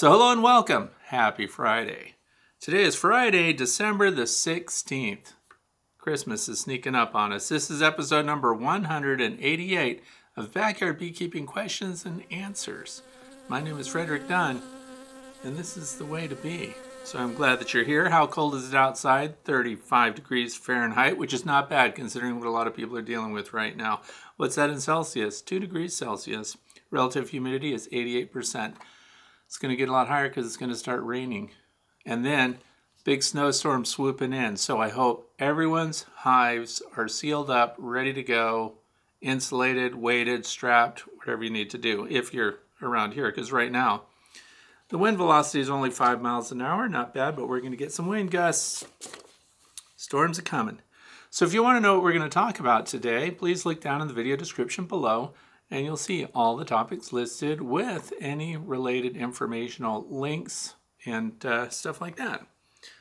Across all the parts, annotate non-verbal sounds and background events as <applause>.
So, hello and welcome. Happy Friday. Today is Friday, December the 16th. Christmas is sneaking up on us. This is episode number 188 of Backyard Beekeeping Questions and Answers. My name is Frederick Dunn, and this is the way to be. So I'm glad that you're here. How cold is it outside? 35 degrees Fahrenheit, which is not bad considering what a lot of people are dealing with right now. What's that in Celsius? 2 degrees Celsius. Relative humidity is 88%. It's going to get a lot higher because it's going to start raining. And then big snowstorm swooping in. So I hope everyone's hives are sealed up, ready to go, insulated, weighted, strapped, whatever you need to do if you're around here. Because right now, the wind velocity is only five miles an hour. Not bad, but we're going to get some wind gusts. Storms are coming. So if you want to know what we're going to talk about today, please look down in the video description below and you'll see all the topics listed with any related informational links and uh, stuff like that.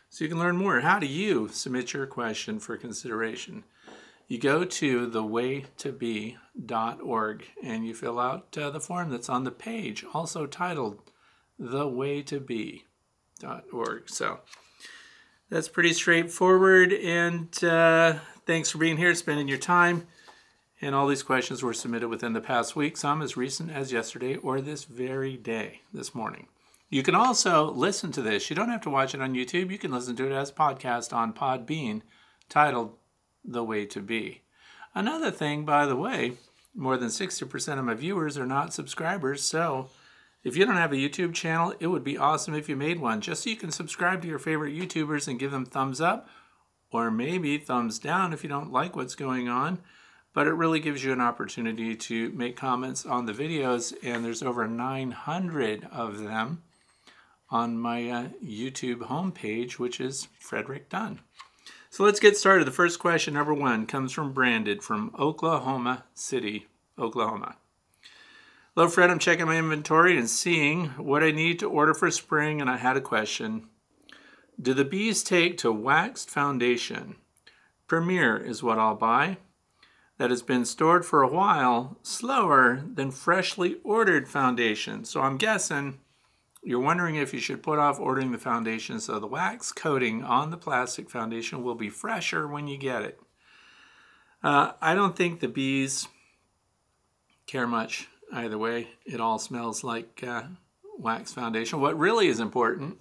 So you can learn more. How do you submit your question for consideration? You go to thewaytobe.org and you fill out uh, the form that's on the page, also titled thewaytobe.org. So that's pretty straightforward. And uh, thanks for being here, spending your time. And all these questions were submitted within the past week, some as recent as yesterday or this very day, this morning. You can also listen to this. You don't have to watch it on YouTube. You can listen to it as podcast on Podbean titled The Way to Be. Another thing, by the way, more than 60% of my viewers are not subscribers, so if you don't have a YouTube channel, it would be awesome if you made one, just so you can subscribe to your favorite YouTubers and give them thumbs up, or maybe thumbs down if you don't like what's going on. But it really gives you an opportunity to make comments on the videos, and there's over 900 of them on my uh, YouTube homepage, which is Frederick Dunn. So let's get started. The first question, number one, comes from Branded from Oklahoma City, Oklahoma. Hello, Fred. I'm checking my inventory and seeing what I need to order for spring, and I had a question. Do the bees take to waxed foundation? Premier is what I'll buy. That has been stored for a while, slower than freshly ordered foundation. So I'm guessing you're wondering if you should put off ordering the foundation so the wax coating on the plastic foundation will be fresher when you get it. Uh, I don't think the bees care much either way. It all smells like uh, wax foundation. What really is important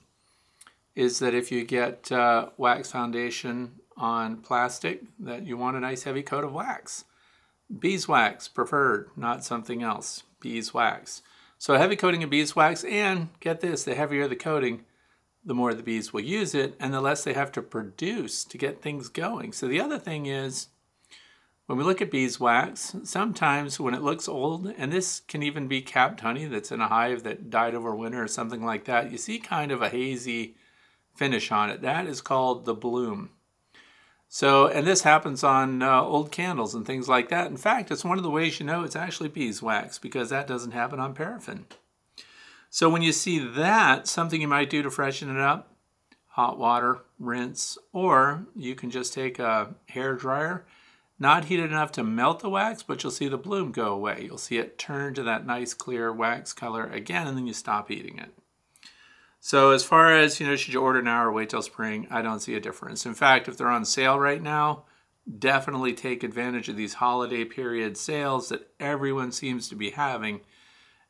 is that if you get uh, wax foundation on plastic, that you want a nice heavy coat of wax. Beeswax preferred, not something else. Beeswax. So a heavy coating of beeswax, and get this, the heavier the coating, the more the bees will use it, and the less they have to produce to get things going. So the other thing is when we look at beeswax, sometimes when it looks old, and this can even be capped honey that's in a hive that died over winter or something like that, you see kind of a hazy finish on it. That is called the bloom. So, and this happens on uh, old candles and things like that. In fact, it's one of the ways you know it's actually beeswax because that doesn't happen on paraffin. So, when you see that, something you might do to freshen it up, hot water, rinse, or you can just take a hair dryer not heated enough to melt the wax, but you'll see the bloom go away. You'll see it turn to that nice clear wax color again, and then you stop eating it. So as far as, you know, should you order now or wait till spring, I don't see a difference. In fact, if they're on sale right now, definitely take advantage of these holiday period sales that everyone seems to be having.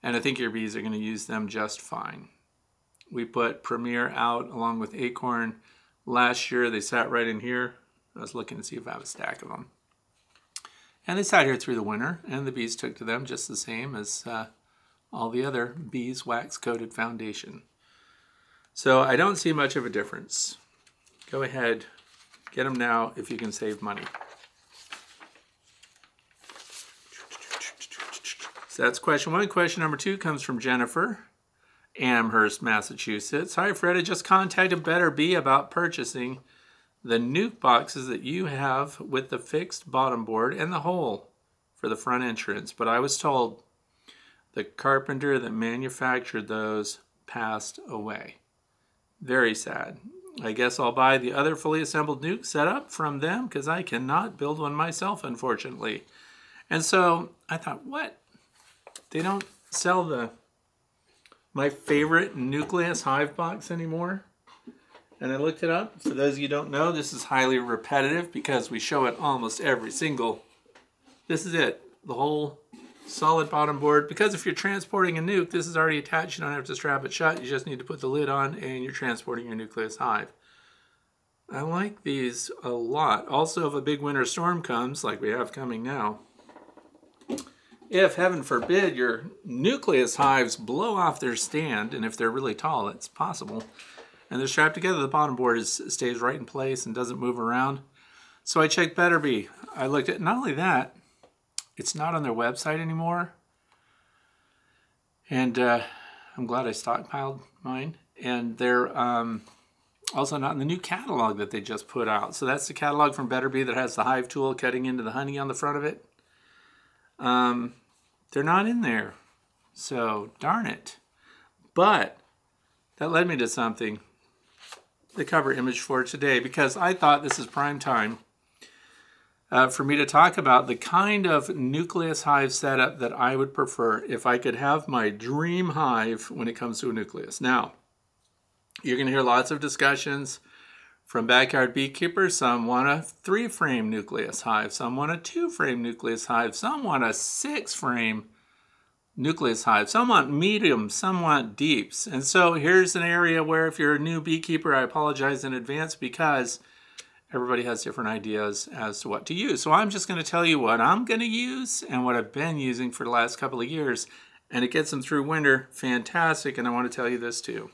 And I think your bees are going to use them just fine. We put Premier out along with Acorn last year. They sat right in here. I was looking to see if I have a stack of them. And they sat here through the winter, and the bees took to them just the same as uh, all the other beeswax coated foundation. So I don't see much of a difference. Go ahead, get them now if you can save money. So that's question one. Question number two comes from Jennifer, Amherst, Massachusetts. Hi, Fred. I just contacted BetterBee about purchasing the nuke boxes that you have with the fixed bottom board and the hole for the front entrance. But I was told the carpenter that manufactured those passed away. Very sad. I guess I'll buy the other fully assembled nuke setup from them because I cannot build one myself, unfortunately. And so I thought, what? They don't sell the my favorite nucleus hive box anymore. And I looked it up. For those of you don't know, this is highly repetitive because we show it almost every single. This is it. The whole solid bottom board. Because if you're transporting a nuke, this is already attached. You don't have to strap it shut. You just need to put the lid on and you're transporting your nucleus hive. I like these a lot. Also, if a big winter storm comes, like we have coming now, if, heaven forbid, your nucleus hives blow off their stand, and if they're really tall, it's possible, and they're strapped together, the bottom board is, stays right in place and doesn't move around. So I checked BetterBee. I looked at not only that, it's not on their website anymore. And uh, I'm glad I stockpiled mine. And they're um, also not in the new catalog that they just put out. So that's the catalog from BetterBee that has the hive tool cutting into the honey on the front of it. Um, they're not in there. So darn it. But that led me to something. The cover image for today because I thought this is prime time uh, for me to talk about the kind of nucleus hive setup that I would prefer if I could have my dream hive when it comes to a nucleus. Now, you're going to hear lots of discussions from backyard beekeepers. Some want a three frame nucleus hive, some want a two frame nucleus hive, some want a six frame nucleus hive, some want mediums, some want deeps. And so here's an area where if you're a new beekeeper, I apologize in advance because everybody has different ideas as to what to use. So I'm just going to tell you what I'm going to use and what I've been using for the last couple of years. And it gets them through winter fantastic. And I want to tell you this too.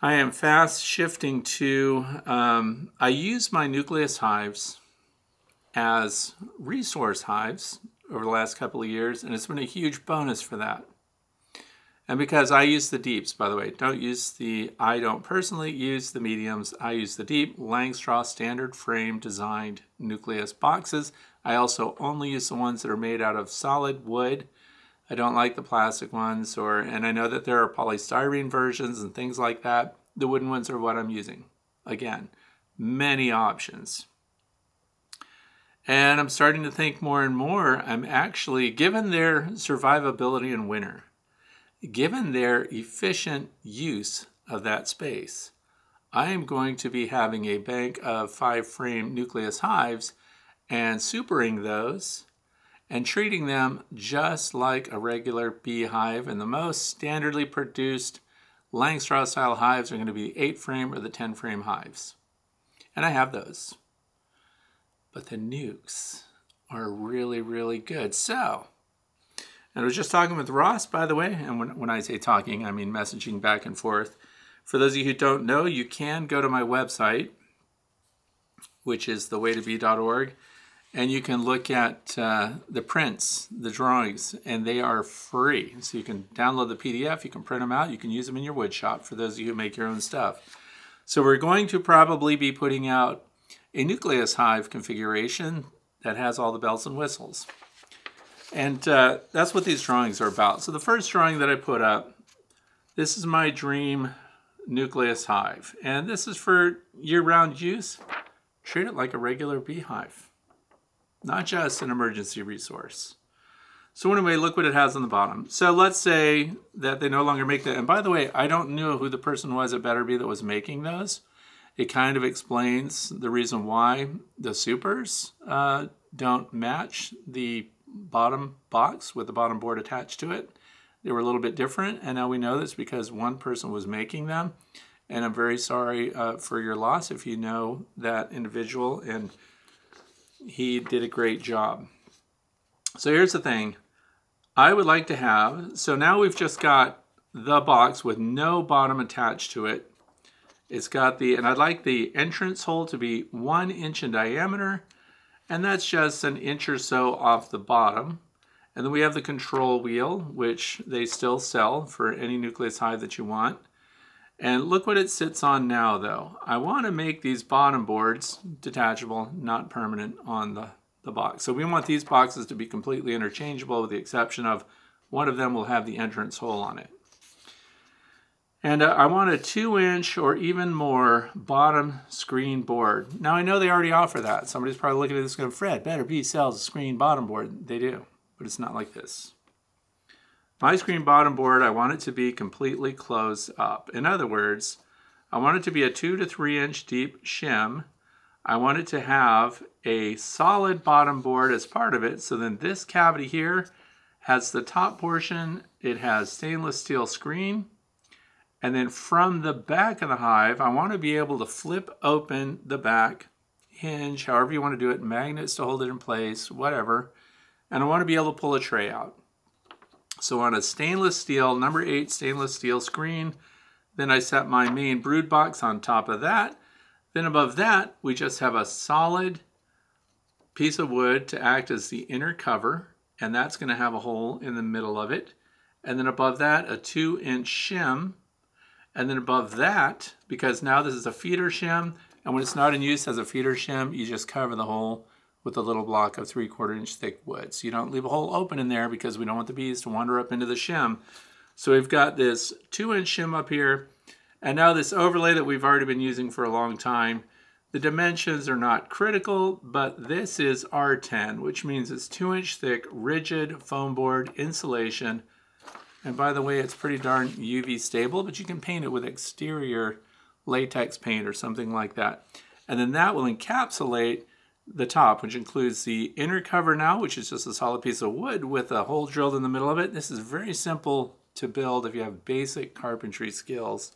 I am fast shifting to, um, I use my nucleus hives as resource hives over the last couple of years, and it's been a huge bonus for that. And because I use the deeps, by the way, don't use the, I don't personally use the mediums, I use the deep Langstroth standard frame designed nucleus boxes. I also only use the ones that are made out of solid wood I don't like the plastic ones, or and I know that there are polystyrene versions and things like that. The wooden ones are what I'm using. Again, many options. And I'm starting to think more and more, I'm actually, given their survivability in winter, given their efficient use of that space, I am going to be having a bank of five frame nucleus hives and supering those and treating them just like a regular beehive. And the most standardly produced Langstroth style hives are going to be the 8 frame or the 10 frame hives. And I have those. But the nukes are really, really good. So, and I was just talking with Ross, by the way, and when, when I say talking, I mean messaging back and forth. For those of you who don't know, you can go to my website, which is thewaytobe.org and you can look at uh, the prints, the drawings, and they are free. So you can download the PDF, you can print them out, you can use them in your wood shop for those of you who make your own stuff. So we're going to probably be putting out a nucleus hive configuration that has all the bells and whistles. And uh, that's what these drawings are about. So the first drawing that I put up, this is my dream nucleus hive. And this is for year-round use. Treat it like a regular beehive not just an emergency resource. So anyway, look what it has on the bottom. So let's say that they no longer make that. And by the way, I don't know who the person was at be that was making those. It kind of explains the reason why the supers uh, don't match the bottom box with the bottom board attached to it. They were a little bit different, and now we know this because one person was making them. And I'm very sorry uh, for your loss if you know that individual and he did a great job. So here's the thing I would like to have, so now we've just got the box with no bottom attached to it. It's got the, and I'd like the entrance hole to be one inch in diameter, and that's just an inch or so off the bottom. And then we have the control wheel, which they still sell for any nucleus hive that you want. And look what it sits on now though. I want to make these bottom boards detachable, not permanent on the, the box. So we want these boxes to be completely interchangeable with the exception of one of them will have the entrance hole on it. And uh, I want a two inch or even more bottom screen board. Now I know they already offer that. Somebody's probably looking at this going, Fred, BetterBee sells a screen bottom board. They do, but it's not like this. My screen bottom board, I want it to be completely closed up. In other words, I want it to be a two to three inch deep shim. I want it to have a solid bottom board as part of it. So then this cavity here has the top portion, it has stainless steel screen. And then from the back of the hive, I want to be able to flip open the back hinge, however you want to do it, magnets to hold it in place, whatever. And I want to be able to pull a tray out. So on a stainless steel, number eight stainless steel screen, then I set my main brood box on top of that. Then above that, we just have a solid piece of wood to act as the inner cover, and that's going to have a hole in the middle of it. And then above that, a two inch shim. And then above that, because now this is a feeder shim, and when it's not in use as a feeder shim, you just cover the hole with a little block of three quarter inch thick wood. So you don't leave a hole open in there because we don't want the bees to wander up into the shim. So we've got this two inch shim up here, and now this overlay that we've already been using for a long time. The dimensions are not critical, but this is R10, which means it's two inch thick, rigid foam board insulation. And by the way, it's pretty darn UV stable, but you can paint it with exterior latex paint or something like that. And then that will encapsulate the top, which includes the inner cover now, which is just a solid piece of wood with a hole drilled in the middle of it. This is very simple to build if you have basic carpentry skills.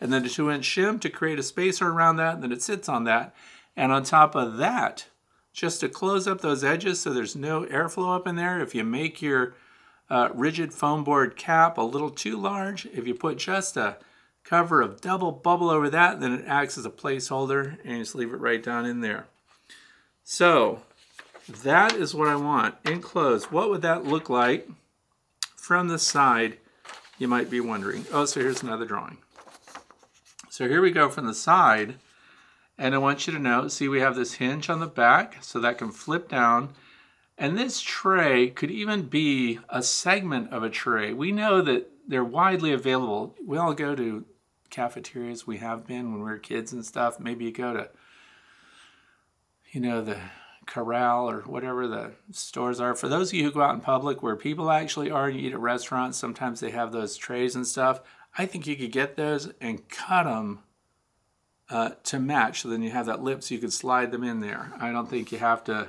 And then a two inch shim to create a spacer around that, and then it sits on that. And on top of that, just to close up those edges so there's no airflow up in there, if you make your uh, rigid foam board cap a little too large, if you put just a cover of double bubble over that, then it acts as a placeholder and you just leave it right down in there. So that is what I want enclosed. What would that look like from the side? You might be wondering. Oh, so here's another drawing. So here we go from the side. And I want you to know, see we have this hinge on the back, so that can flip down. And this tray could even be a segment of a tray. We know that they're widely available. We all go to cafeterias, we have been when we were kids and stuff. Maybe you go to you know, the corral or whatever the stores are. For those of you who go out in public where people actually are and you eat at restaurants, sometimes they have those trays and stuff. I think you could get those and cut them uh, to match. So then you have that lip so you can slide them in there. I don't think you have to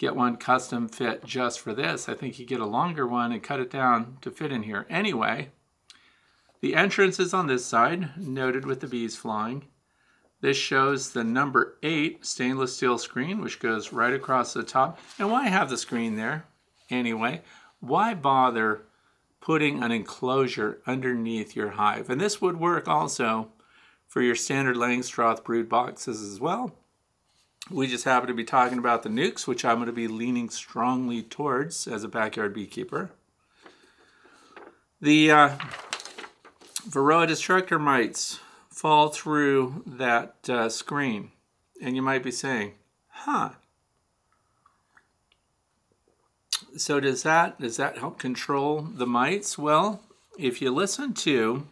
get one custom fit just for this. I think you get a longer one and cut it down to fit in here. Anyway, the entrance is on this side, noted with the bees flying. This shows the number 8 stainless steel screen, which goes right across the top. And why have the screen there anyway? Why bother putting an enclosure underneath your hive? And this would work also for your standard Langstroth brood boxes as well. We just happen to be talking about the nukes, which I'm going to be leaning strongly towards as a backyard beekeeper. The uh, Varroa destructor mites fall through that uh, screen. And you might be saying, huh. So does that does that help control the mites? Well, if you listen to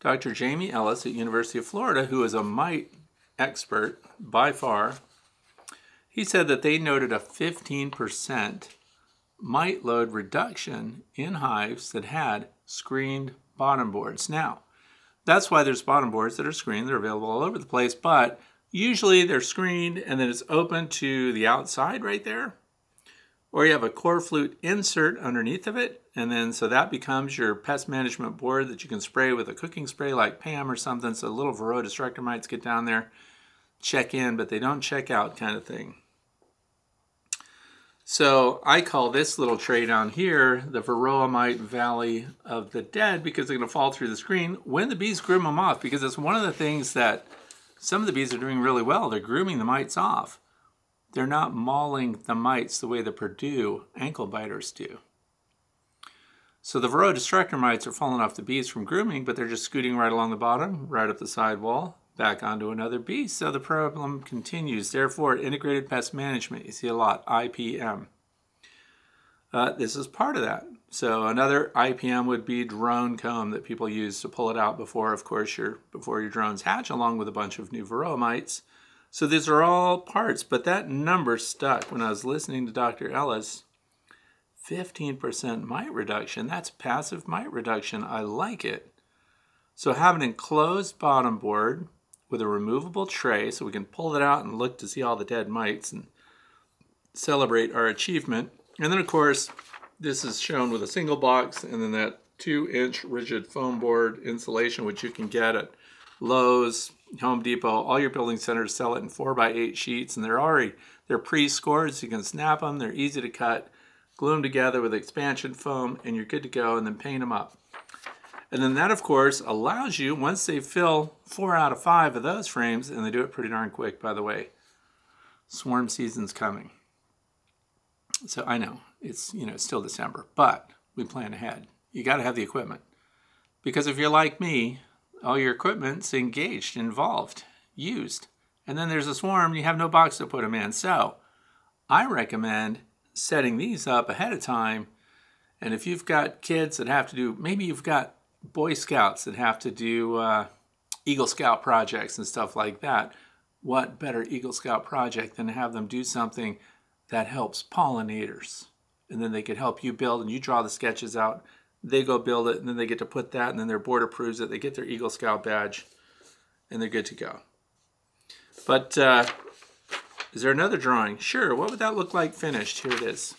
Dr. Jamie Ellis at University of Florida, who is a mite expert by far, he said that they noted a 15% mite load reduction in hives that had screened bottom boards. Now, that's why there's bottom boards that are screened. They're available all over the place, but usually they're screened and then it's open to the outside right there. Or you have a core flute insert underneath of it, and then so that becomes your pest management board that you can spray with a cooking spray like Pam or something. So little Varroa destructor mites get down there, check in, but they don't check out kind of thing. So I call this little tray down here the Varroa mite Valley of the Dead because they're going to fall through the screen when the bees groom them off because it's one of the things that some of the bees are doing really well. They're grooming the mites off. They're not mauling the mites the way the Purdue ankle biters do. So the Varroa destructor mites are falling off the bees from grooming, but they're just scooting right along the bottom, right up the side wall, back onto another bee. So the problem continues. Therefore, integrated pest management, you see a lot, IPM. Uh, this is part of that. So another IPM would be drone comb that people use to pull it out before, of course, your before your drones hatch, along with a bunch of new varroa mites. So these are all parts, but that number stuck when I was listening to Dr. Ellis. 15% mite reduction. That's passive mite reduction. I like it. So have an enclosed bottom board with a removable tray so we can pull it out and look to see all the dead mites and celebrate our achievement. And then of course, this is shown with a single box and then that two inch rigid foam board insulation, which you can get at Lowe's, Home Depot, all your building centers sell it in four by eight sheets and they're already, they're pre-scored so you can snap them. They're easy to cut, glue them together with expansion foam and you're good to go and then paint them up. And then that, of course, allows you, once they fill four out of five of those frames, and they do it pretty darn quick, by the way, swarm season's coming. So I know it's, you know, it's still December, but we plan ahead. You got to have the equipment. Because if you're like me, all your equipment's engaged, involved, used. And then there's a swarm, you have no box to put them in. So I recommend setting these up ahead of time. And if you've got kids that have to do, maybe you've got Boy Scouts that have to do uh, Eagle Scout projects and stuff like that. What better Eagle Scout project than have them do something that helps pollinators? And then they could help you build, and you draw the sketches out. They go build it, and then they get to put that, and then their board approves it. They get their Eagle Scout badge, and they're good to go. But uh, is there another drawing? Sure. What would that look like finished? Here it is.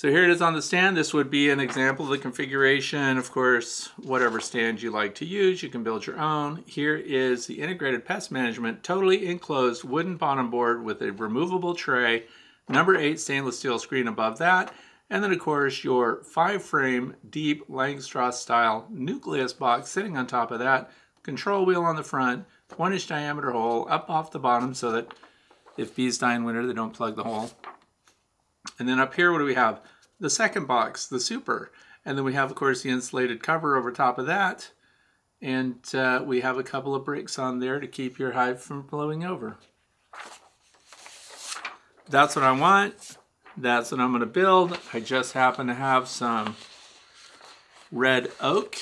So here it is on the stand. This would be an example of the configuration. Of course, whatever stand you like to use, you can build your own. Here is the integrated pest management, totally enclosed wooden bottom board with a removable tray, number eight stainless steel screen above that. And then of course your five frame deep Langstroth style nucleus box sitting on top of that, control wheel on the front, one inch diameter hole up off the bottom so that if bees die in winter, they don't plug the hole. And then up here, what do we have? The second box, the super. And then we have, of course, the insulated cover over top of that. And uh, we have a couple of bricks on there to keep your hive from blowing over. That's what I want. That's what I'm going to build. I just happen to have some red oak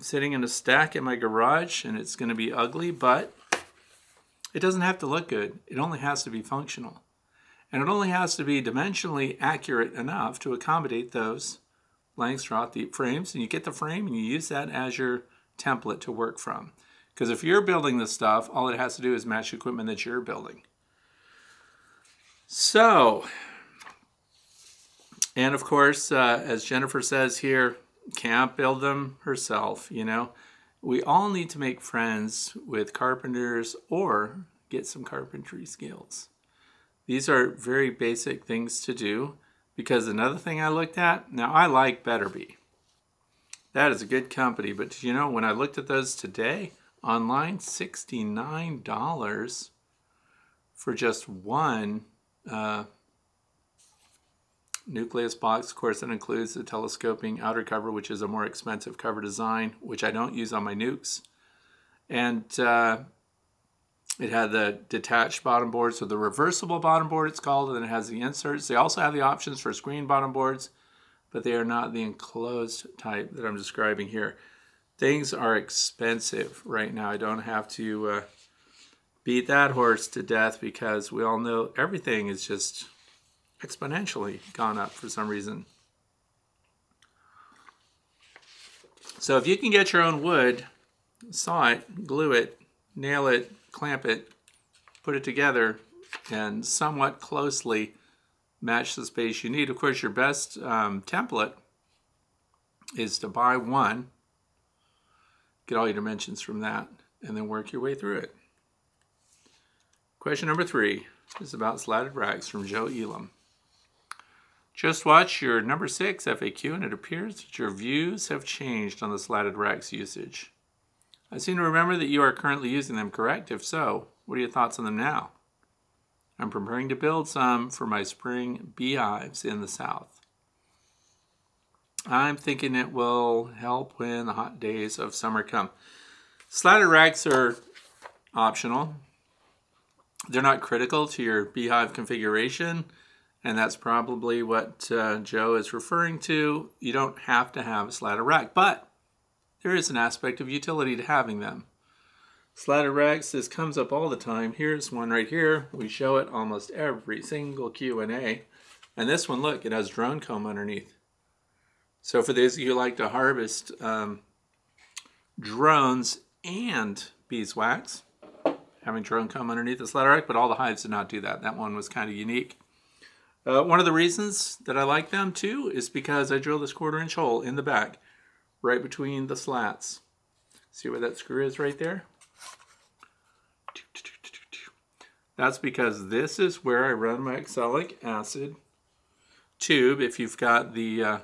sitting in a stack in my garage, and it's going to be ugly, but it doesn't have to look good. It only has to be functional. And it only has to be dimensionally accurate enough to accommodate those Langstroth deep frames. And you get the frame and you use that as your template to work from. Because if you're building this stuff, all it has to do is match equipment that you're building. So, and of course, uh, as Jennifer says here, can't build them herself, you know. We all need to make friends with carpenters or get some carpentry skills. These are very basic things to do because another thing I looked at, now I like BetterBee. That is a good company, but you know, when I looked at those today online, $69 for just one uh, nucleus box. Of course, that includes the telescoping outer cover, which is a more expensive cover design, which I don't use on my nukes. And uh, it had the detached bottom board, so the reversible bottom board it's called, and then it has the inserts. They also have the options for screen bottom boards, but they are not the enclosed type that I'm describing here. Things are expensive right now. I don't have to uh, beat that horse to death because we all know everything is just exponentially gone up for some reason. So if you can get your own wood, saw it, glue it, nail it, clamp it, put it together, and somewhat closely match the space you need. Of course, your best um, template is to buy one, get all your dimensions from that, and then work your way through it. Question number three is about slatted racks from Joe Elam. Just watch your number six FAQ and it appears that your views have changed on the slatted racks usage. I seem to remember that you are currently using them, correct? If so, what are your thoughts on them now? I'm preparing to build some for my spring beehives in the south. I'm thinking it will help when the hot days of summer come. Slatted racks are optional. They're not critical to your beehive configuration, and that's probably what uh, Joe is referring to. You don't have to have a slatted rack, but there is an aspect of utility to having them. Slatted racks, this comes up all the time. Here's one right here. We show it almost every single Q&A. And this one, look, it has drone comb underneath. So for those of you who like to harvest um, drones and beeswax, having drone comb underneath the rack. but all the hives did not do that. That one was kind of unique. Uh, one of the reasons that I like them too is because I drill this quarter inch hole in the back, right between the slats. See where that screw is right there? That's because this is where I run my oxalic acid tube. If you've got the uh,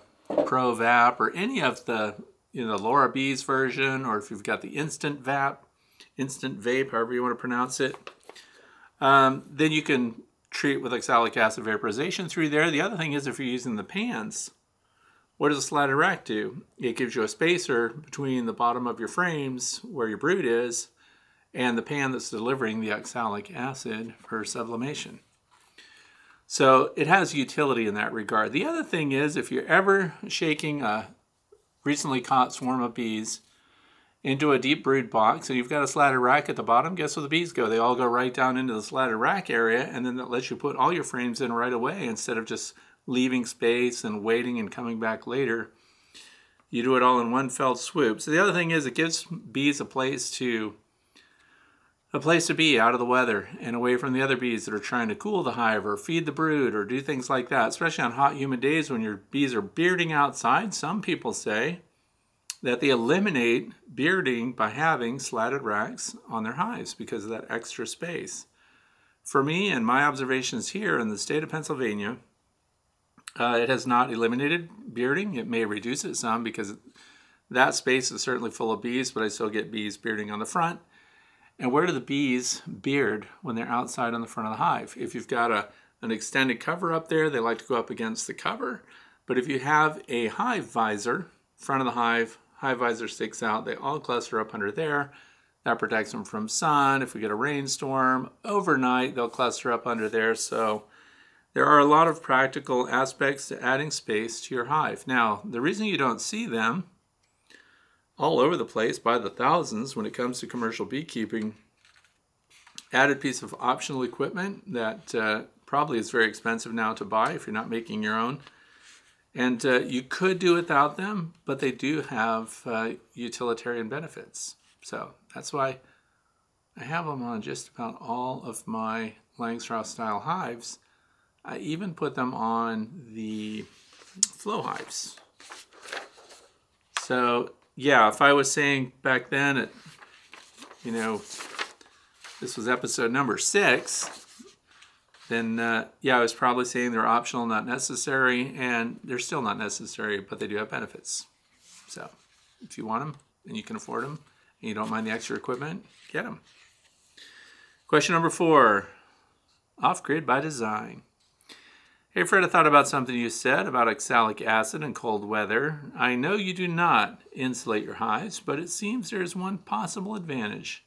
Pro Vap or any of the you know Laura Bees version, or if you've got the Instant Vap, Instant Vape, however you want to pronounce it, um, then you can treat with oxalic acid vaporization through there. The other thing is if you're using the pans, what does a slatted rack do? It gives you a spacer between the bottom of your frames where your brood is and the pan that's delivering the oxalic acid for sublimation. So it has utility in that regard. The other thing is if you're ever shaking a recently caught swarm of bees into a deep brood box and you've got a slatted rack at the bottom, guess where the bees go? They all go right down into the slatted rack area and then that lets you put all your frames in right away instead of just leaving space and waiting and coming back later. You do it all in one fell swoop. So the other thing is it gives bees a place to a place to be out of the weather and away from the other bees that are trying to cool the hive or feed the brood or do things like that, especially on hot, humid days when your bees are bearding outside. Some people say that they eliminate bearding by having slatted racks on their hives because of that extra space. For me and my observations here in the state of Pennsylvania, uh, it has not eliminated bearding. It may reduce it some because that space is certainly full of bees, but I still get bees bearding on the front. And where do the bees beard when they're outside on the front of the hive? If you've got a, an extended cover up there, they like to go up against the cover. But if you have a hive visor, front of the hive, hive visor sticks out, they all cluster up under there. That protects them from sun. If we get a rainstorm overnight, they'll cluster up under there. So there are a lot of practical aspects to adding space to your hive. Now, the reason you don't see them all over the place by the thousands when it comes to commercial beekeeping. Added piece of optional equipment that uh, probably is very expensive now to buy if you're not making your own. And uh, you could do without them, but they do have uh, utilitarian benefits. So that's why I have them on just about all of my Langstroth style hives. I even put them on the flow hives. So yeah, if I was saying back then, it, you know, this was episode number six, then uh, yeah, I was probably saying they're optional, not necessary, and they're still not necessary, but they do have benefits. So if you want them and you can afford them and you don't mind the extra equipment, get them. Question number four off grid by design. Hey Fred, I thought about something you said about oxalic acid and cold weather. I know you do not insulate your hives, but it seems there is one possible advantage,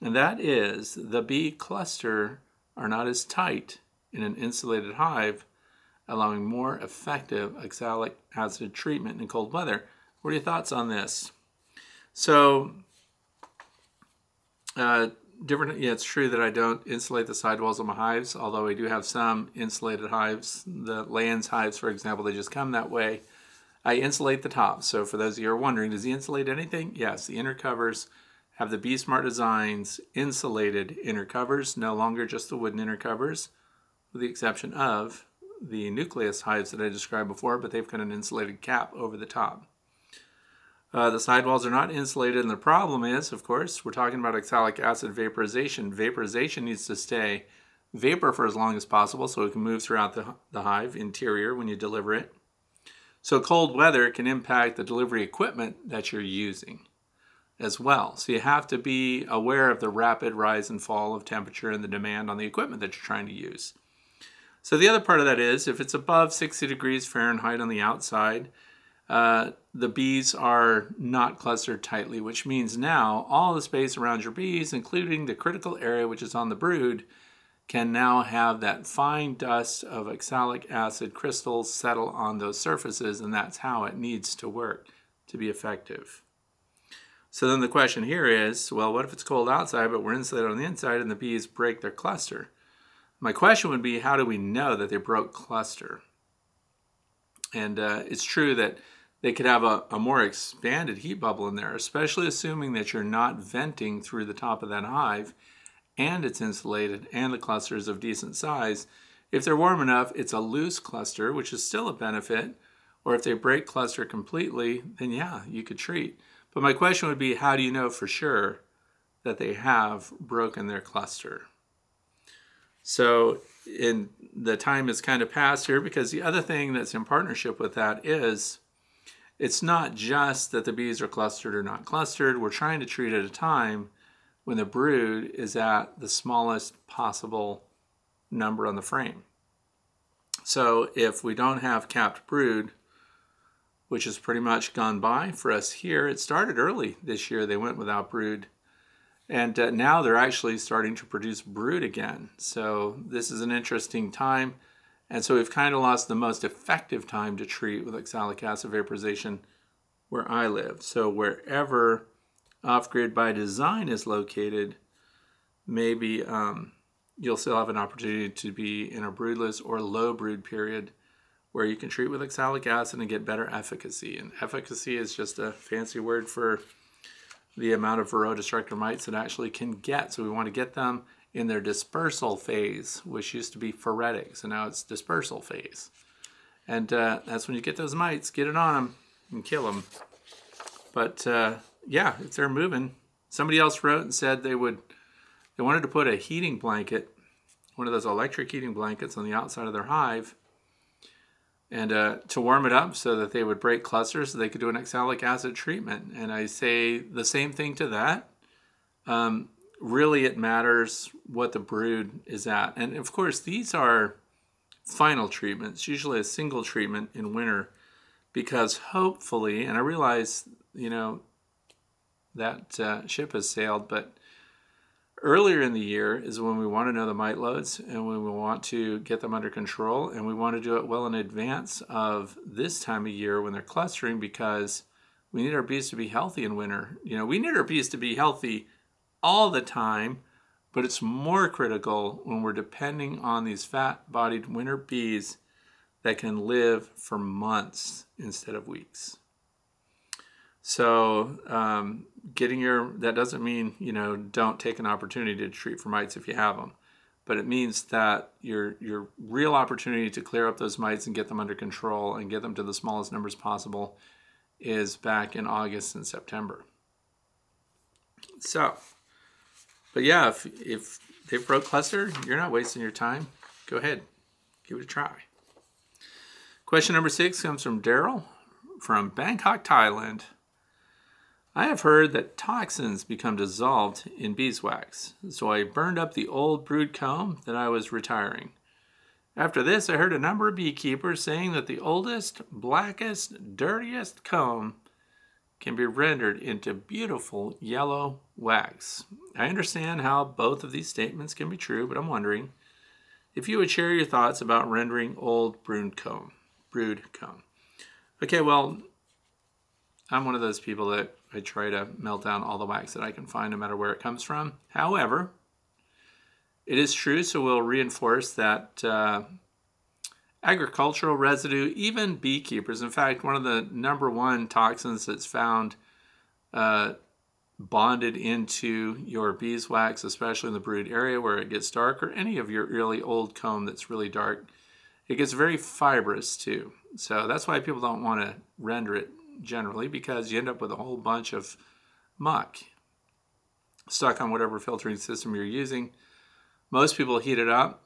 and that is the bee cluster are not as tight in an insulated hive, allowing more effective oxalic acid treatment in cold weather. What are your thoughts on this? So, uh, different. Yeah, it's true that I don't insulate the sidewalls of my hives, although I do have some insulated hives. The Lands hives, for example, they just come that way. I insulate the top. So for those of you who are wondering, does he insulate anything? Yes, the inner covers have the Bee Smart Designs insulated inner covers, no longer just the wooden inner covers, with the exception of the nucleus hives that I described before, but they've got an insulated cap over the top. Uh, the sidewalls are not insulated, and the problem is, of course, we're talking about oxalic acid vaporization. Vaporization needs to stay vapor for as long as possible so it can move throughout the, the hive interior when you deliver it. So, cold weather can impact the delivery equipment that you're using as well. So, you have to be aware of the rapid rise and fall of temperature and the demand on the equipment that you're trying to use. So, the other part of that is if it's above 60 degrees Fahrenheit on the outside, uh, the bees are not clustered tightly, which means now all the space around your bees, including the critical area which is on the brood, can now have that fine dust of oxalic acid crystals settle on those surfaces, and that's how it needs to work to be effective. So then the question here is well, what if it's cold outside, but we're insulated on the inside and the bees break their cluster? My question would be how do we know that they broke cluster? And uh, it's true that they could have a, a more expanded heat bubble in there, especially assuming that you're not venting through the top of that hive and it's insulated and the cluster is of decent size. If they're warm enough, it's a loose cluster, which is still a benefit. Or if they break cluster completely, then yeah, you could treat. But my question would be how do you know for sure that they have broken their cluster? So in the time has kind of passed here because the other thing that's in partnership with that is it's not just that the bees are clustered or not clustered. We're trying to treat at a time when the brood is at the smallest possible number on the frame. So if we don't have capped brood, which is pretty much gone by for us here, it started early this year. They went without brood. And uh, now they're actually starting to produce brood again. So this is an interesting time. And so we've kind of lost the most effective time to treat with oxalic acid vaporization where I live. So wherever off grid by design is located, maybe um, you'll still have an opportunity to be in a broodless or low brood period where you can treat with oxalic acid and get better efficacy. And efficacy is just a fancy word for the amount of varroa destructor mites it actually can get. So we want to get them in their dispersal phase, which used to be phoretic. So now it's dispersal phase. And uh, that's when you get those mites, get it on them and kill them. But uh, yeah, if they're moving, somebody else wrote and said they would, they wanted to put a heating blanket, one of those electric heating blankets on the outside of their hive, and uh, to warm it up so that they would break clusters so they could do an oxalic acid treatment. And I say the same thing to that. Um, really, it matters what the brood is at. And of course, these are final treatments, usually a single treatment in winter, because hopefully, and I realize, you know, that uh, ship has sailed. But earlier in the year is when we want to know the mite loads and when we want to get them under control. And we want to do it well in advance of this time of year when they're clustering because we need our bees to be healthy in winter. You know, we need our bees to be healthy all the time, but it's more critical when we're depending on these fat bodied winter bees that can live for months instead of weeks. So um, getting your that doesn't mean you know don't take an opportunity to treat for mites if you have them, but it means that your your real opportunity to clear up those mites and get them under control and get them to the smallest numbers possible is back in August and September. So, but yeah, if if they broke cluster, you're not wasting your time. Go ahead, give it a try. Question number six comes from Daryl from Bangkok, Thailand. I have heard that toxins become dissolved in beeswax, so I burned up the old brood comb that I was retiring. After this, I heard a number of beekeepers saying that the oldest, blackest, dirtiest comb can be rendered into beautiful yellow wax. I understand how both of these statements can be true, but I'm wondering if you would share your thoughts about rendering old brood comb. Brood comb. Okay, well, I'm one of those people that I try to melt down all the wax that I can find, no matter where it comes from. However, it is true, so we'll reinforce that uh, agricultural residue, even beekeepers. In fact, one of the number one toxins that's found uh, bonded into your beeswax, especially in the brood area where it gets dark, or any of your really old comb that's really dark, it gets very fibrous too. So that's why people don't want to render it generally because you end up with a whole bunch of muck stuck on whatever filtering system you're using. Most people heat it up,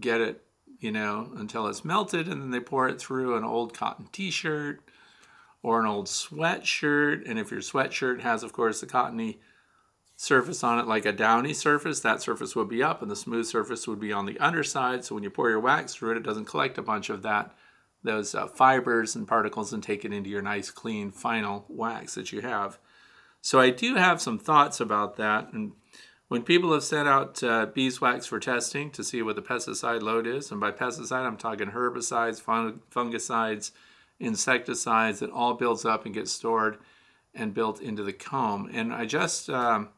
get it, you know, until it's melted, and then they pour it through an old cotton t shirt or an old sweatshirt. And if your sweatshirt has, of course, the cottony surface on it, like a downy surface, that surface would be up, and the smooth surface would be on the underside. So when you pour your wax through it, it doesn't collect a bunch of that those uh, fibers and particles and take it into your nice clean final wax that you have. So I do have some thoughts about that. And when people have sent out uh, beeswax for testing to see what the pesticide load is, and by pesticide I'm talking herbicides, fung- fungicides, insecticides, it all builds up and gets stored and built into the comb. And I just um,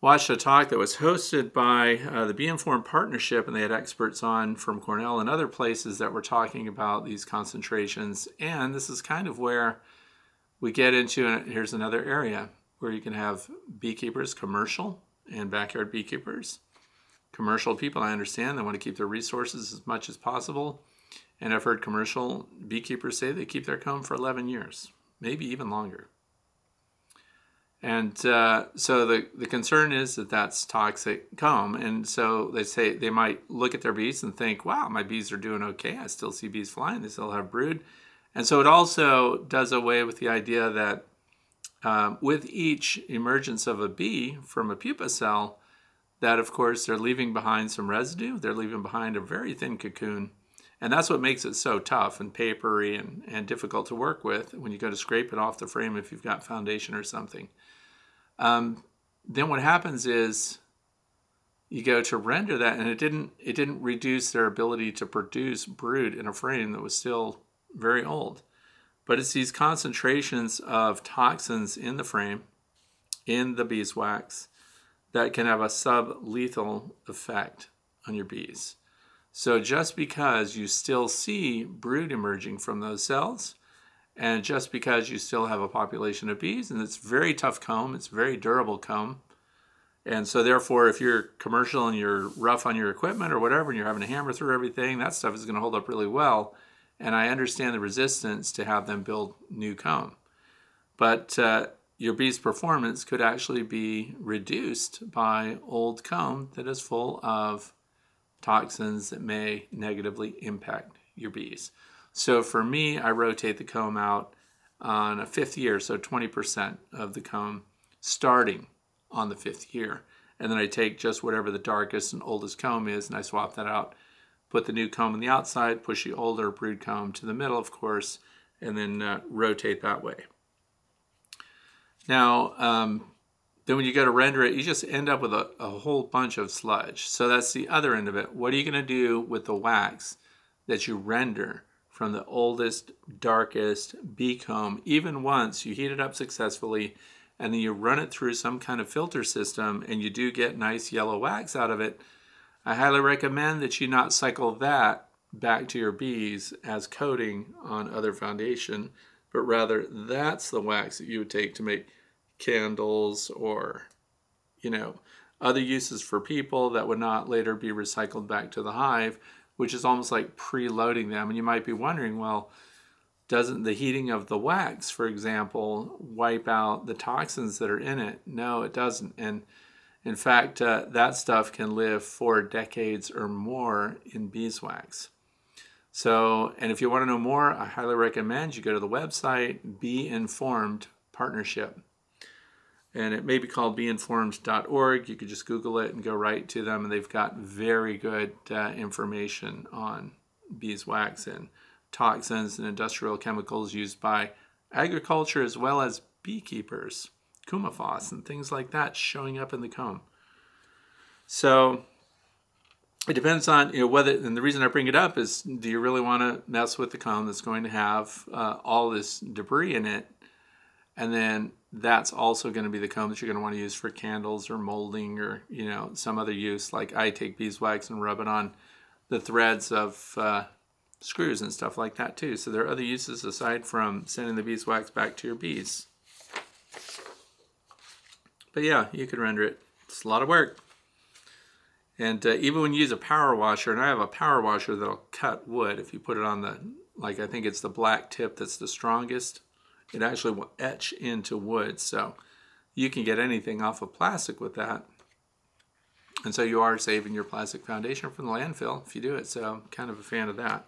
watched a talk that was hosted by uh, the Bee Informed Partnership, and they had experts on from Cornell and other places that were talking about these concentrations. And this is kind of where we get into, and here's another area where you can have beekeepers, commercial and backyard beekeepers. Commercial people, I understand, they want to keep their resources as much as possible. And I've heard commercial beekeepers say they keep their comb for 11 years, maybe even longer. And uh, so the, the concern is that that's toxic comb. And so they say they might look at their bees and think, wow, my bees are doing okay. I still see bees flying, they still have brood. And so it also does away with the idea that um, with each emergence of a bee from a pupa cell, that of course they're leaving behind some residue, they're leaving behind a very thin cocoon. And that's what makes it so tough and papery and, and difficult to work with when you go to scrape it off the frame if you've got foundation or something. Um, then what happens is you go to render that and it didn't it didn't reduce their ability to produce brood in a frame that was still very old. But it's these concentrations of toxins in the frame, in the beeswax, that can have a sub lethal effect on your bees. So just because you still see brood emerging from those cells, and just because you still have a population of bees, and it's very tough comb, it's very durable comb, and so therefore, if you're commercial and you're rough on your equipment or whatever, and you're having to hammer through everything, that stuff is going to hold up really well. And I understand the resistance to have them build new comb, but uh, your bee's performance could actually be reduced by old comb that is full of toxins that may negatively impact your bees. So for me, I rotate the comb out on a fifth year, so 20% of the comb starting on the fifth year. And then I take just whatever the darkest and oldest comb is and I swap that out. Put the new comb on the outside, push the older brood comb to the middle, of course, and then uh, rotate that way. Now, um, then when you go to render it, you just end up with a, a whole bunch of sludge. So that's the other end of it. What are you going to do with the wax that you render from the oldest, darkest bee comb, even once you heat it up successfully and then you run it through some kind of filter system and you do get nice yellow wax out of it, I highly recommend that you not cycle that back to your bees as coating on other foundation, but rather that's the wax that you would take to make candles or, you know, other uses for people that would not later be recycled back to the hive, which is almost like preloading them. And you might be wondering, well, doesn't the heating of the wax, for example, wipe out the toxins that are in it? No, it doesn't. And in fact, uh, that stuff can live for decades or more in beeswax. So, and if you want to know more, I highly recommend you go to the website Bee Informed Partnership and it may be called beeinformed.org. You could just Google it and go right to them, and they've got very good uh, information on beeswax and toxins and industrial chemicals used by agriculture as well as beekeepers, coumaphos and things like that showing up in the comb. So it depends on you know whether and the reason I bring it up is do you really want to mess with the comb that's going to have uh, all this debris in it, and then that's also going to be the comb that you're going to want to use for candles or molding or you know some other use. Like i take beeswax and rub it on the threads of uh, screws and stuff like that too. So there are other uses aside from sending the beeswax back to your bees. But yeah you could render it. It's a lot of work. And uh, even when you use a power washer and i have a power washer that'll cut wood if you put it on the like i think it's the black tip that's the strongest it actually will etch into wood. So you can get anything off of plastic with that. And so you are saving your plastic foundation from the landfill if you do it. So I'm kind of a fan of that.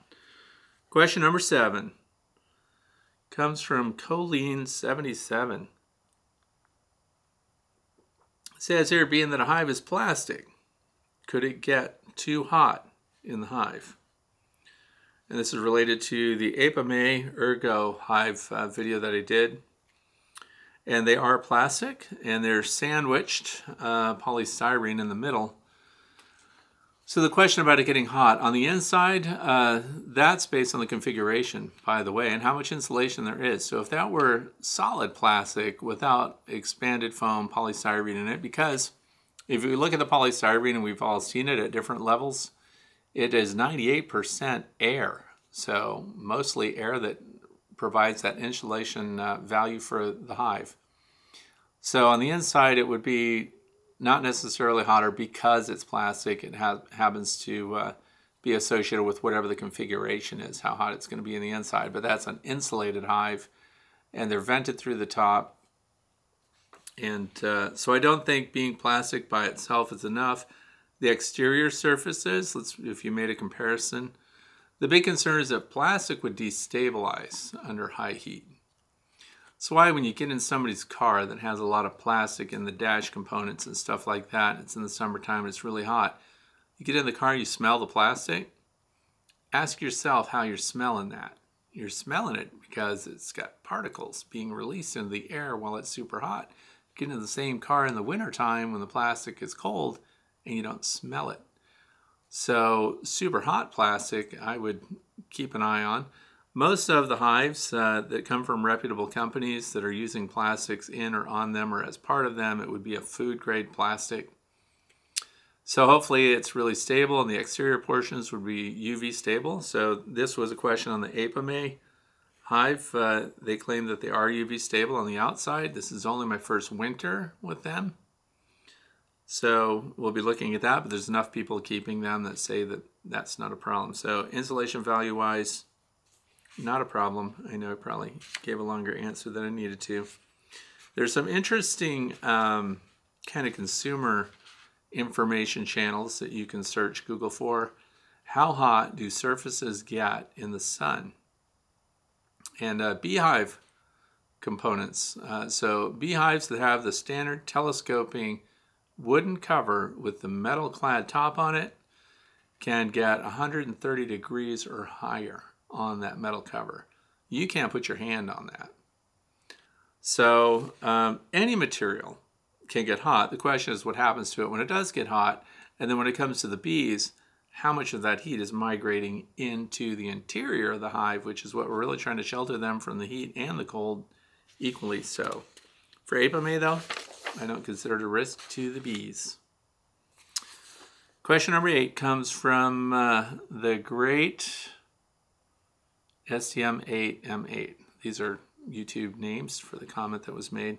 Question number seven comes from Colleen77. says here, being that a hive is plastic, could it get too hot in the hive? And this is related to the Apimaye Ergo Hive uh, video that I did. And they are plastic, and they're sandwiched uh, polystyrene in the middle. So the question about it getting hot on the inside, uh, that's based on the configuration, by the way, and how much insulation there is. So if that were solid plastic without expanded foam polystyrene in it, because If you look at the polystyrene, and we've all seen it at different levels, it is 98% air. So mostly air that provides that insulation uh, value for the hive. So on the inside, it would be not necessarily hotter because it's plastic. It ha- happens to uh, be associated with whatever the configuration is, how hot it's going to be in the inside. But that's an insulated hive, and they're vented through the top. And uh, so I don't think being plastic by itself is enough. The exterior surfaces, let's if you made a comparison, the big concern is that plastic would destabilize under high heat. That's why when you get in somebody's car that has a lot of plastic in the dash components and stuff like that, it's in the summertime it's really hot. You get in the car, you smell the plastic. Ask yourself how you're smelling that. You're smelling it because it's got particles being released into the air while it's super hot. Get in the same car in the wintertime when the plastic is cold and you don't smell it. So, super hot plastic, I would keep an eye on. Most of the hives uh, that come from reputable companies that are using plastics in or on them or as part of them, it would be a food grade plastic. So hopefully it's really stable and the exterior portions would be UV stable. So this was a question on the Apimaye hive. Uh, they claim that they are UV stable on the outside. This is only my first winter with them. So we'll be looking at that, but there's enough people keeping them that say that that's not a problem. So insulation value wise, not a problem. I know I probably gave a longer answer than I needed to. There's some interesting um, kind of consumer information channels that you can search Google for. How hot do surfaces get in the sun? And uh, beehive components. Uh, so beehives that have the standard telescoping wooden cover with the metal clad top on it can get 130 degrees or higher on that metal cover. You can't put your hand on that. So, um, any material can get hot. The question is what happens to it when it does get hot. And then when it comes to the bees, how much of that heat is migrating into the interior of the hive, which is what we're really trying to shelter them from the heat and the cold equally so. For Apimaye, though, I don't consider it a risk to the bees. Question number eight comes from uh, the great STM8M8. These are YouTube names for the comment that was made.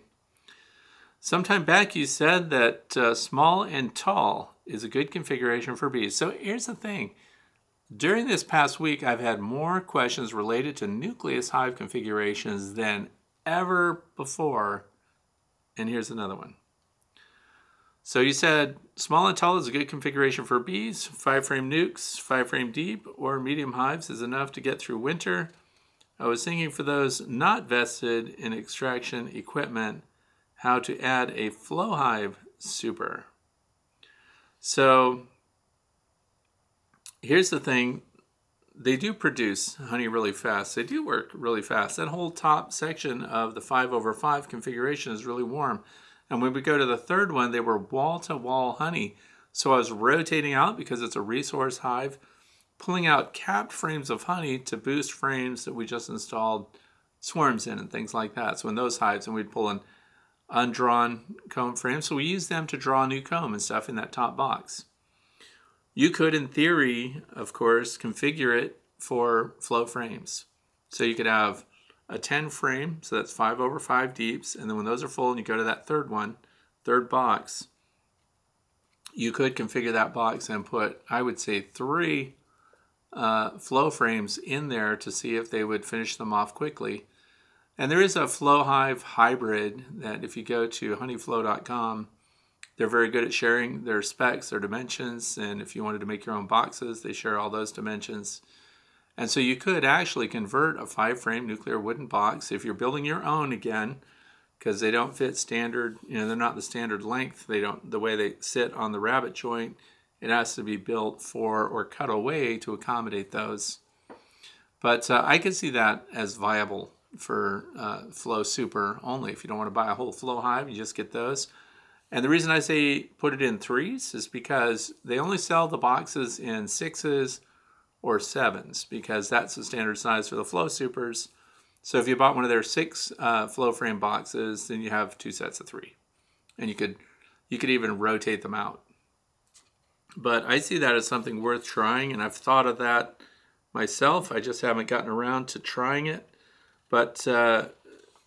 Sometime back, you said that uh, small and tall is a good configuration for bees. So here's the thing. During this past week, I've had more questions related to nucleus hive configurations than ever before and here's another one. So you said small and tall is a good configuration for bees. Five frame nucs, five frame deep, or medium hives is enough to get through winter. I was thinking for those not vested in extraction equipment, how to add a flow hive super. So here's the thing they do produce honey really fast. They do work really fast. That whole top section of the 5 over 5 configuration is really warm. And when we go to the third one, they were wall to wall honey. So I was rotating out because it's a resource hive, pulling out capped frames of honey to boost frames that we just installed swarms in and things like that. So in those hives, and we'd pull in undrawn comb frames. So we use them to draw new comb and stuff in that top box. You could, in theory, of course, configure it for flow frames. So you could have a 10 frame, so that's 5 over 5 deeps, and then when those are full and you go to that third one, third box, you could configure that box and put, I would say, three uh, flow frames in there to see if they would finish them off quickly. And there is a Flow Hive hybrid that if you go to honeyflow.com, they're very good at sharing their specs, their dimensions, and if you wanted to make your own boxes, they share all those dimensions. And so you could actually convert a five frame nuclear wooden box if you're building your own again, because they don't fit standard, you know, they're not the standard length. They don't, the way they sit on the rabbet joint, it has to be built for or cut away to accommodate those. But uh, I could see that as viable for uh, Flow Super only. If you don't want to buy a whole Flow hive, you just get those. And the reason I say put it in threes is because they only sell the boxes in sixes or sevens because that's the standard size for the Flow Supers. So if you bought one of their six uh, flow frame boxes, then you have two sets of three, and you could You could even rotate them out. But I see that as something worth trying, and I've thought of that myself. I just haven't gotten around to trying it. But uh,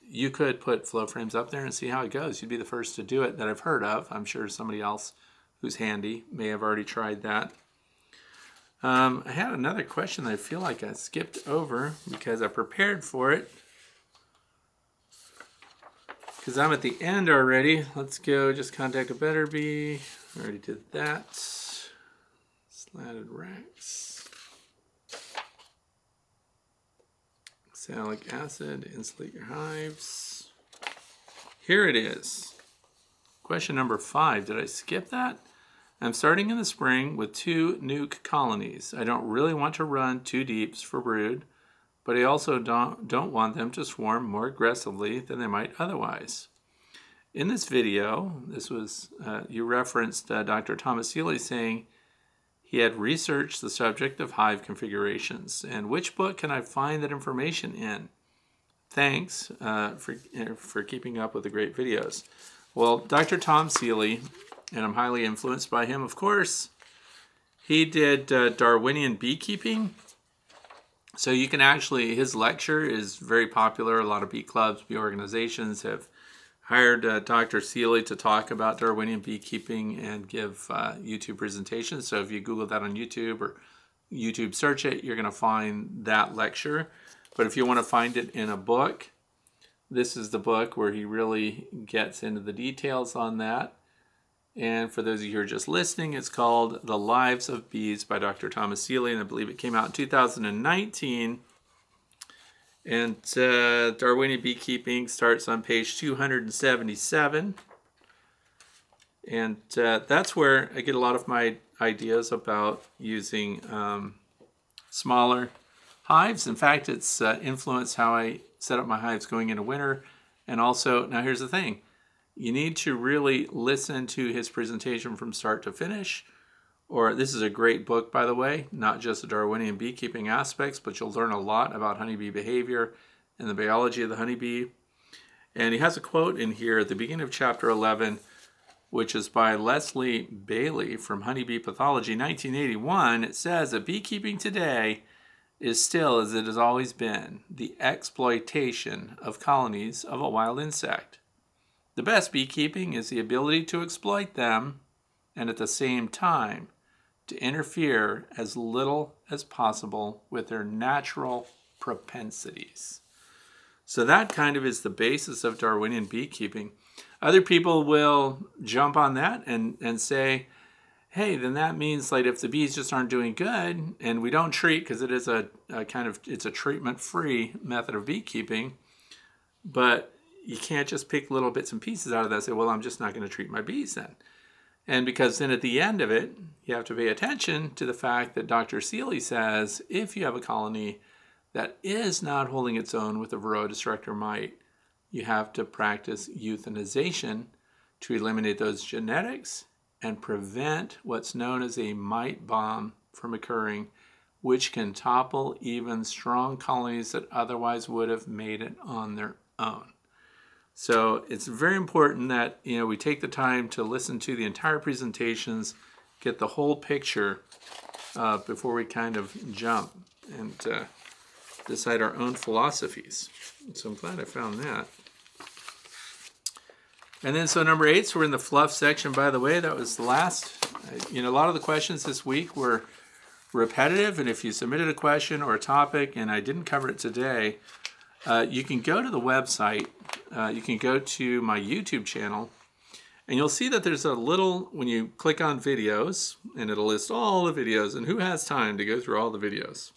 you could put flow frames up there and see how it goes. You'd be the first to do it that I've heard of. I'm sure somebody else who's handy may have already tried that. Um, I had another question that I feel like I skipped over because I prepared for it. Because I'm at the end already. Let's go just contact a BetterBee. Already did that. Slatted racks. Oxalic acid, insulate your hives. Here it is. Question number five. Did I skip that? I'm starting in the spring with two nuc colonies. I don't really want to run two deeps for brood, but I also don't, don't want them to swarm more aggressively than they might otherwise. In this video, this was uh, you referenced uh, Dr. Thomas Seeley saying he had researched the subject of hive configurations. And which book can I find that information in? Thanks uh, for, for keeping up with the great videos. Well, Dr. Tom Seeley and I'm highly influenced by him, of course. He did uh, Darwinian beekeeping. So you can actually, his lecture is very popular. A lot of bee clubs, bee organizations have hired uh, Dr. Seeley to talk about Darwinian beekeeping and give uh, YouTube presentations. So if you Google that on YouTube or YouTube search it, you're going to find that lecture. But if you want to find it in a book, this is the book where he really gets into the details on that. And for those of you who are just listening, it's called The Lives of Bees by Dr. Thomas Seeley, and I believe it came out in 2019. And uh, Darwinian beekeeping starts on page 277. And uh, that's where I get a lot of my ideas about using um, smaller hives. In fact, it's uh, influenced how I set up my hives going into winter. And also, now here's the thing you need to really listen to his presentation from start to finish. Or this is a great book, by the way, not just the Darwinian beekeeping aspects, but you'll learn a lot about honeybee behavior and the biology of the honeybee. And he has a quote in here at the beginning of chapter 11, which is by Leslie Bailey from Honeybee Pathology, 1981. It says that beekeeping today is still, as it has always been, the exploitation of colonies of a wild insect. The best beekeeping is the ability to exploit them and at the same time to interfere as little as possible with their natural propensities. So, that kind of is the basis of Darwinian beekeeping. Other people will jump on that and, and say, hey, then that means like if the bees just aren't doing good and we don't treat because it is a, a kind of it's a treatment free method of beekeeping, but you can't just pick little bits and pieces out of that and say, well, I'm just not going to treat my bees then. And because then at the end of it, you have to pay attention to the fact that Dr. Seeley says if you have a colony that is not holding its own with a varroa destructor mite, you have to practice euthanization to eliminate those genetics and prevent what's known as a mite bomb from occurring, which can topple even strong colonies that otherwise would have made it on their own. So it's very important that you know we take the time to listen to the entire presentations, get the whole picture uh, before we kind of jump and uh, decide our own philosophies. So I'm glad I found that. And then so number eight, so we're in the fluff section. By the way, that was the last. You know, a lot of the questions this week were repetitive, and if you submitted a question or a topic and I didn't cover it today, uh, you can go to the website, uh, you can go to my YouTube channel, and you'll see that there's a little, when you click on videos, and it'll list all the videos, and who has time to go through all the videos?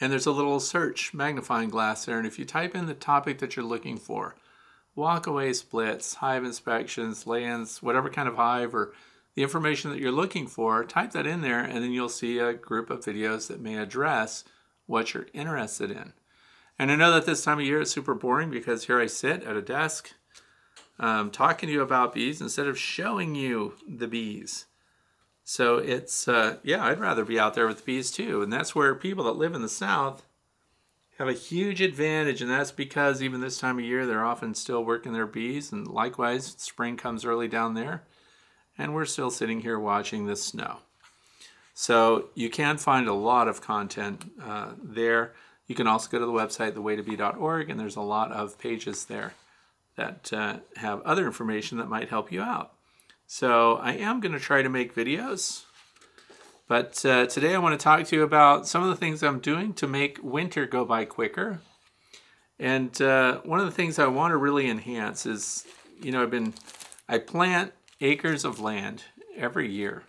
And there's a little search magnifying glass there, and if you type in the topic that you're looking for, walkaway splits, hive inspections, lands, whatever kind of hive, or the information that you're looking for, type that in there, and then you'll see a group of videos that may address what you're interested in. And I know that this time of year is super boring because here I sit at a desk um, talking to you about bees instead of showing you the bees. So it's, uh, yeah, I'd rather be out there with bees too. And that's where people that live in the South have a huge advantage, and that's because even this time of year, they're often still working their bees, and likewise, spring comes early down there, and we're still sitting here watching the snow. So you can find a lot of content uh, there. You can also go to the website, thewaytobe.org, and there's a lot of pages there that uh, have other information that might help you out. So I am going to try to make videos, but uh, today I want to talk to you about some of the things I'm doing to make winter go by quicker. And uh, one of the things I want to really enhance is, you know, I've been, I plant acres of land every year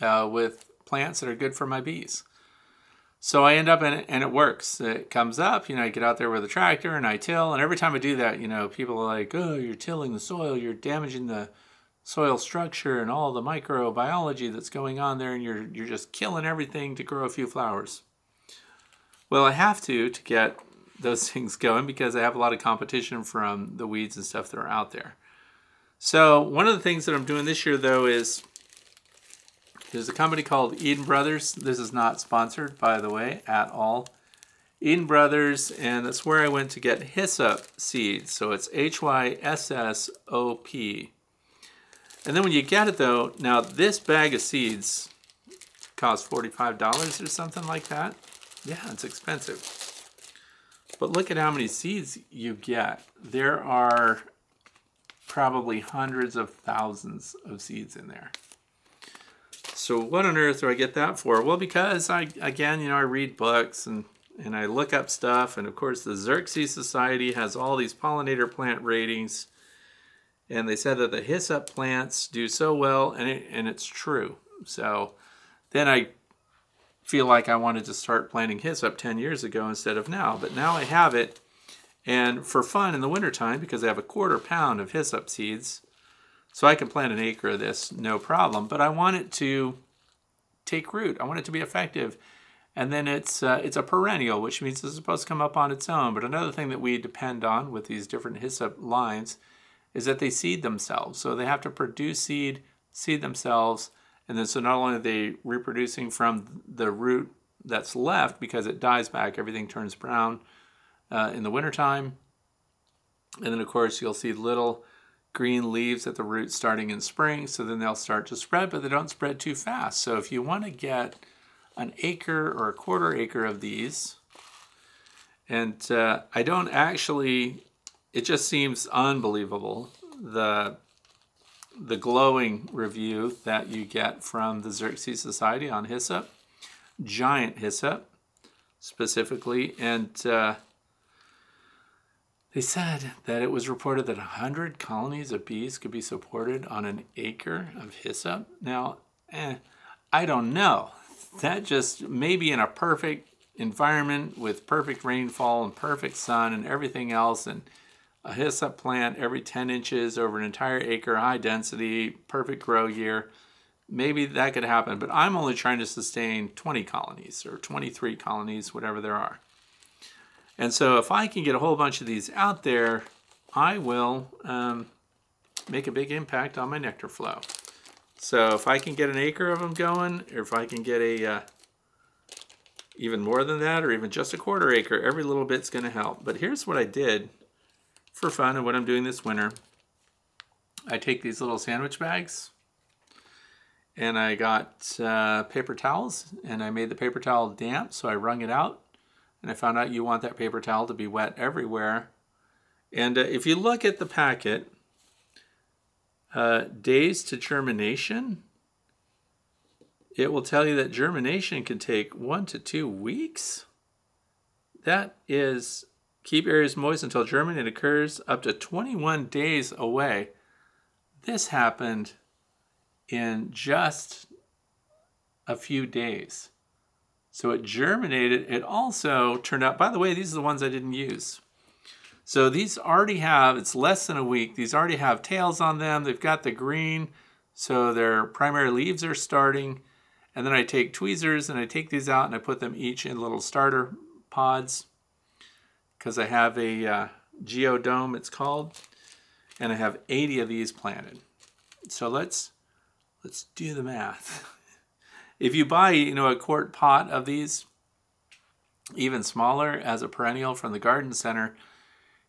uh, with plants that are good for my bees. So I end up in it and it works. It comes up, you know, I get out there with a tractor and I till. And every time I do that, you know, people are like, oh, you're tilling the soil, you're damaging the soil structure and all the microbiology that's going on there, and you're, you're just killing everything to grow a few flowers. Well, I have to to get those <laughs> things going because I have a lot of competition from the weeds and stuff that are out there. So, one of the things that I'm doing this year, though, is there's a company called Eden Brothers. This is not sponsored, by the way, at all. Eden Brothers, and that's where I went to get hyssop seeds. So it's H Y S S O P. And then when you get it, though, now this bag of seeds costs $45 or something like that. Yeah, it's expensive. But look at how many seeds you get. There are probably hundreds of thousands of seeds in there. So what on earth do I get that for? Well, because I again, you know, I read books and and I look up stuff, and of course, the Xerces Society has all these pollinator plant ratings, and they said that the hyssop plants do so well, and it, and it's true. So then I feel like I wanted to start planting hyssop 10 years ago instead of now, but now I have it, and for fun in the wintertime, because I have a quarter pound of hyssop seeds, so I can plant an acre of this, no problem. But I want it to take root. I want it to be effective. And then it's uh, it's a perennial, which means it's supposed to come up on its own. But another thing that we depend on with these different hyssop lines is that they seed themselves. So they have to produce seed, seed themselves, and then so not only are they reproducing from the root that's left because it dies back, everything turns brown uh, in the wintertime. And then of course you'll see little green leaves at the root starting in spring, so then they'll start to spread, but they don't spread too fast. So if you want to get an acre or a quarter acre of these, and uh, I don't actually, it just seems unbelievable the the glowing review that you get from the Xerces Society on hyssop, giant hyssop specifically, and uh, they said that it was reported that 100 colonies of bees could be supported on an acre of hyssop. Now, eh, I don't know. That just maybe in a perfect environment with perfect rainfall and perfect sun and everything else, and a hyssop plant every 10 inches over an entire acre, high density, perfect grow year. Maybe that could happen, but I'm only trying to sustain 20 colonies or 23 colonies, whatever there are. And so if I can get a whole bunch of these out there, I will um, make a big impact on my nectar flow. So if I can get an acre of them going, or if I can get a uh, even more than that, or even just a quarter acre, every little bit's going to help. But here's what I did for fun and what I'm doing this winter. I take these little sandwich bags and I got uh, paper towels and I made the paper towel damp, so I wrung it out and I found out you want that paper towel to be wet everywhere. And uh, if you look at the packet, uh, days to germination, it will tell you that germination can take one to two weeks. That is keep areas moist until germination occurs up to 21 days away. This happened in just a few days. So it germinated. It also turned out, by the way, these are the ones I didn't use. So these already have, it's less than a week. These already have tails on them. They've got the green, so their primary leaves are starting. And then I take tweezers and I take these out and I put them each in little starter pods because I have a uh, geodome, it's called, and I have 80 of these planted. So let's let's do the math. <laughs> If you buy, you know, a quart pot of these, Even smaller as a perennial from the garden center,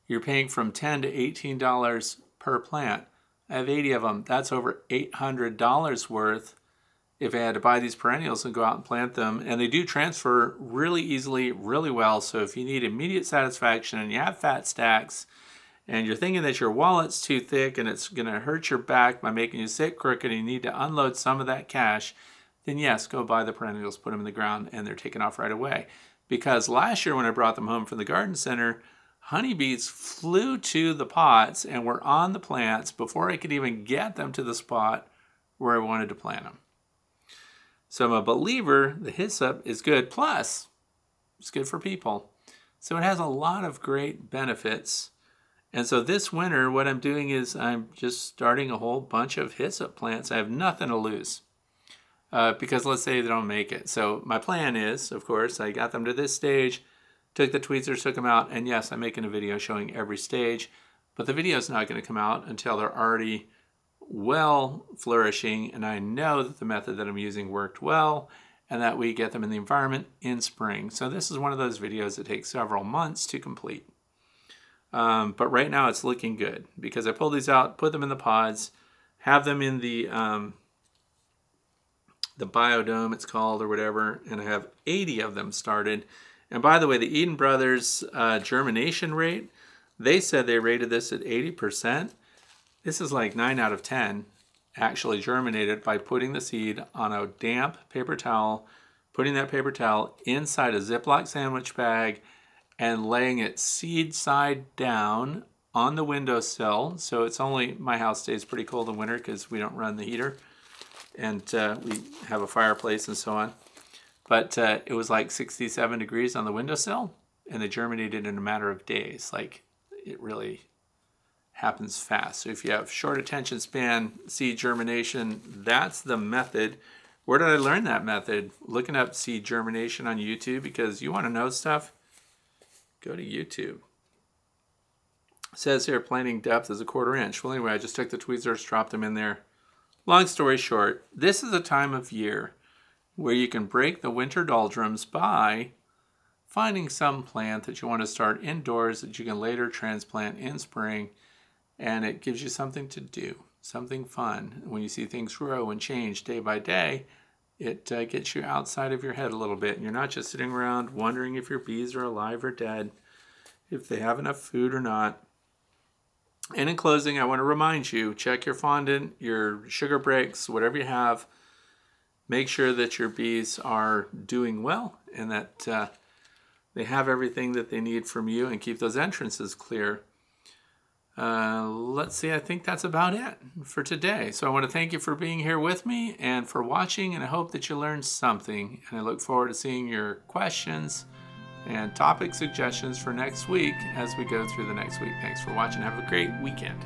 you're paying from 10 to $18 per plant. I have 80 of them. That's over $800 worth if I had to buy these perennials and go out and plant them. And they do transfer really easily, really well. So if you need immediate satisfaction and you have fat stacks and you're thinking that your wallet's too thick and it's going to hurt your back by making you sit crooked and you need to unload some of that cash, then yes, go buy the perennials, put them in the ground, and they're taken off right away. Because last year when I brought them home from the garden center, honeybees flew to the pots and were on the plants before I could even get them to the spot where I wanted to plant them. So I'm a believer the hyssop is good. Plus, it's good for people. So it has a lot of great benefits. And so this winter, what I'm doing is I'm just starting a whole bunch of hyssop plants. I have nothing to lose. Uh, because let's say they don't make it. So my plan is, of course, I got them to this stage took the tweezers, took them out, and yes, I'm making a video showing every stage, but the video is not going to come out until they're already well flourishing, and I know that the method that I'm using worked well, and that we get them in the environment in spring. So this is one of those videos that takes several months to complete. Um, but right now it's looking good because I pulled these out, put them in the pods, have them in the um, the biodome it's called or whatever, and I have 80 of them started and by the way, the Eden Brothers uh, germination rate, they said they rated this at 80%. This is like 9 out of 10 actually germinated by putting the seed on a damp paper towel, putting that paper towel inside a Ziploc sandwich bag, and laying it seed side down on the windowsill. So it's only, my house stays pretty cold in winter because we don't run the heater and uh, we have a fireplace and so on. But uh, it was like 67 degrees on the windowsill, and they germinated in a matter of days. Like it really happens fast. So if you have short attention span, seed germination, that's the method. Where did I learn that method? Looking up seed germination on YouTube because you want to know stuff? Go to YouTube. It says here planting depth is a quarter inch. Well, anyway, I just took the tweezers, dropped them in there. Long story short, this is a time of year where you can break the winter doldrums by finding some plant that you want to start indoors that you can later transplant in spring and it gives you something to do something fun. When you see things grow and change day by day it uh, gets you outside of your head a little bit and you're not just sitting around wondering if your bees are alive or dead if they have enough food or not and in closing i want to remind you check your fondant your sugar breaks whatever you have make sure that your bees are doing well and that uh, they have everything that they need from you and keep those entrances clear. Uh, let's see, I think that's about it for today. So I want to thank you for being here with me and for watching, and I hope that you learned something. And I look forward to seeing your questions and topic suggestions for next week as we go through the next week. Thanks for watching. Have a great weekend.